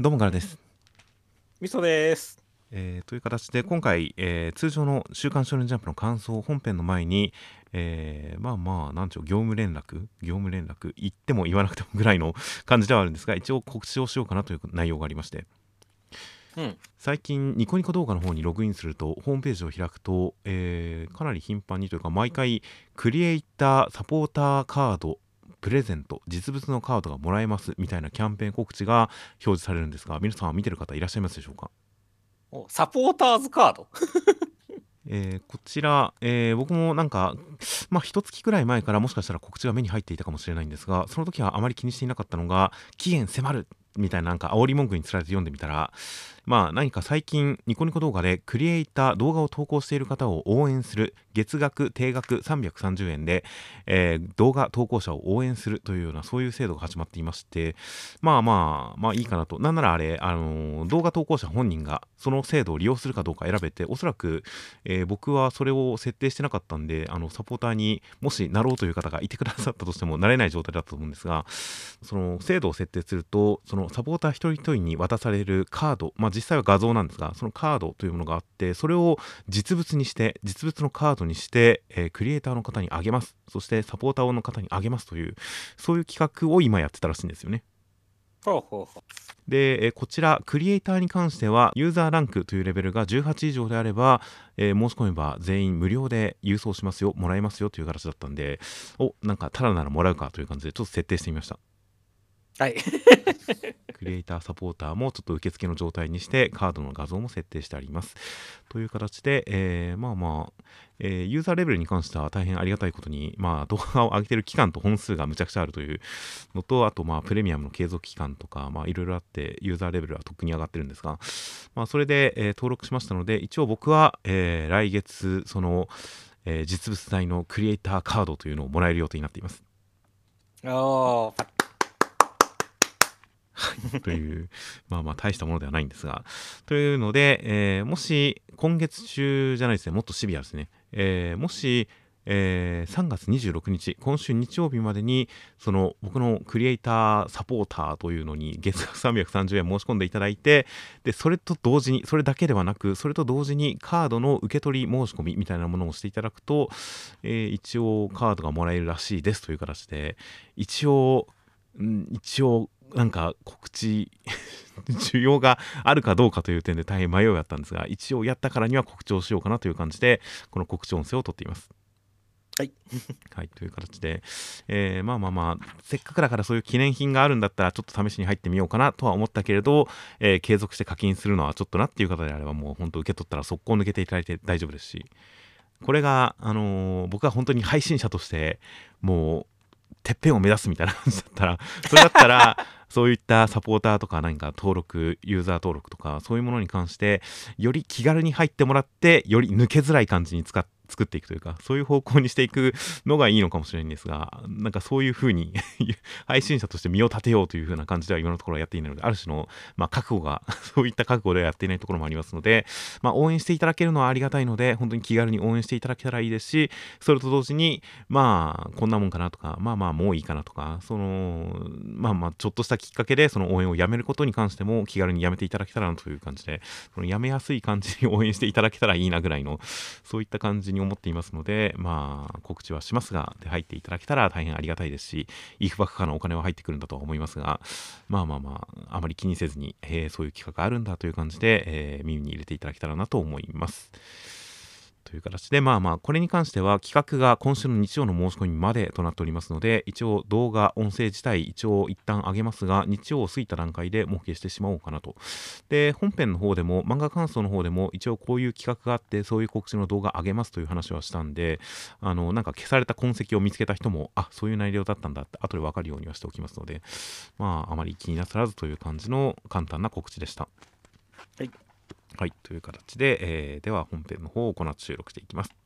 どうもからです。みそです。えーという形で今回、えー通常の「週刊少年ジャンプ」の感想本編の前に、えーまあまあなんちゅう業務連絡業務連絡言っても言わなくてもぐらいの感じではあるんですが一応告知をしようかなという内容がありましてうん。最近ニコニコ動画の方にログインするとホームページを開くと、えーかなり頻繁にというか毎回クリエイターサポーターカードプレゼント実物のカードがもらえますみたいなキャンペーン告知が表示されるんですが皆さんは見てる方いらっしゃいますでしょうか？おサポーターズカード？えーこちら、えー僕もなんか、まあ、一月くらい前からもしかしたら告知が目に入っていたかもしれないんですが、その時はあまり気にしていなかったのが、期限迫るみたいななんか煽り文句につられて読んでみたら、まあ何か最近ニコニコ動画でクリエイター動画を投稿している方を応援する月額定額330円で、えー動画投稿者を応援するというようなそういう制度が始まっていましてまあまあまあいいかなと。なんならあれ、あのー動画投稿者本人がその制度を利用するかどうか選べておそらく、えー僕はそれを設定してなかったんであのサポーターにもしなろうという方がいてくださったとしてもなれない状態だったと思うんですがその制度を設定するとそのサポーター一人一人に渡されるカードまあ実際は画像なんですがそのカードというものがあってそれを実物にして実物のカードにして、えークリエイターの方にあげますそしてサポーターの方にあげますというそういう企画を今やってたらしいんですよねほうほうほで、えーこちらクリエイターに関してはユーザーランクというレベルが18以上であれば、えー申し込めば全員無料で郵送しますよもらえますよという形だったんでおなんかただならもらうかという感じでちょっと設定してみましたう。はい。クリエイターサポーターもちょっと受付の状態にしてカードの画像も設定してあります。という形で、えーまあまあ、えーユーザーレベルに関しては大変ありがたいことに、まあ、動画を上げてる期間と本数がむちゃくちゃあるというのとあとまあプレミアムの継続期間とかまあいろいろあってユーザーレベルはとっくに上がってるんですが、まあ、それで、えー登録しましたので一応僕は、えー来月その、えー実物大のクリエイターカードというのをもらえる予定になっています。おー、という、まあまあ大したものではないんですが、というので、えーもし今月中じゃないですね、もっとシビアですね、えーもし、えー3月26日、今週日曜日までに、その僕のクリエイターサポーターというのに月額330円申し込んでいただいて、で、それと同時に、それだけではなく、それと同時にカードの受け取り申し込みみたいなものをしていただくと、えー一応カードがもらえるらしいですという形で、一応、一応なんか告知 需要があるかどうかという点で大変迷いがあったんですが一応やったからには告知をしようかなという感じでこの告知音声を取っています。はい。はい、という形で、えーまあまあまあせっかくだからそういう記念品があるんだったらちょっと試しに入ってみようかなとは思ったけれど、えー継続して課金するのはちょっとなっていう方であればもう本当受け取ったら速攻抜けていただいて大丈夫ですしこれが、あのー僕は本当に配信者としてもうてっぺんを目指すみたいな感じだったら それだったらそういったサポーターとか何か登録ユーザー登録とかそういうものに関してより気軽に入ってもらってより抜けづらい感じに使っ作っていくというかそういう方向にしていくのがいいのかもしれないんですがなんかそういうふうに 配信者として身を立てようというふうな感じでは今のところはやっていないのである種の、まあ、覚悟が そういった覚悟ではやっていないところもありますので、まあ、応援していただけるのはありがたいので本当に気軽に応援していただけたらいいですしそれと同時にまあこんなもんかなとかまあまあもういいかなとかそのまあまあちょっとしたきっかけでその応援をやめることに関しても気軽にやめていただけたらなという感じでそのやめやすい感じに応援していただけたらいいなぐらいのそういった感じに思っていますのでまあ告知はしますがで入っていただけたら大変ありがたいですしいくばくかのお金は入ってくるんだとは思いますがまあまあまああまり気にせずに、えーそういう企画があるんだという感じで、えー耳に入れていただけたらなと思います。という形で、まあまあ、これに関しては企画が今週の日曜の申し込みまでとなっておりますので、一応動画、音声自体、一応一旦上げますが、日曜を過ぎた段階でもう消してしまおうかなと。で、本編の方でも、漫画感想の方でも、一応こういう企画があって、そういう告知の動画上げますという話はしたんで、あの、なんか消された痕跡を見つけた人も、あ、そういう内容だったんだって、後でわかるようにはしておきますので、まあ、あまり気になさらずという感じの簡単な告知でした。はい。はい、という形で、えーでは本編の方をこの後収録していきます。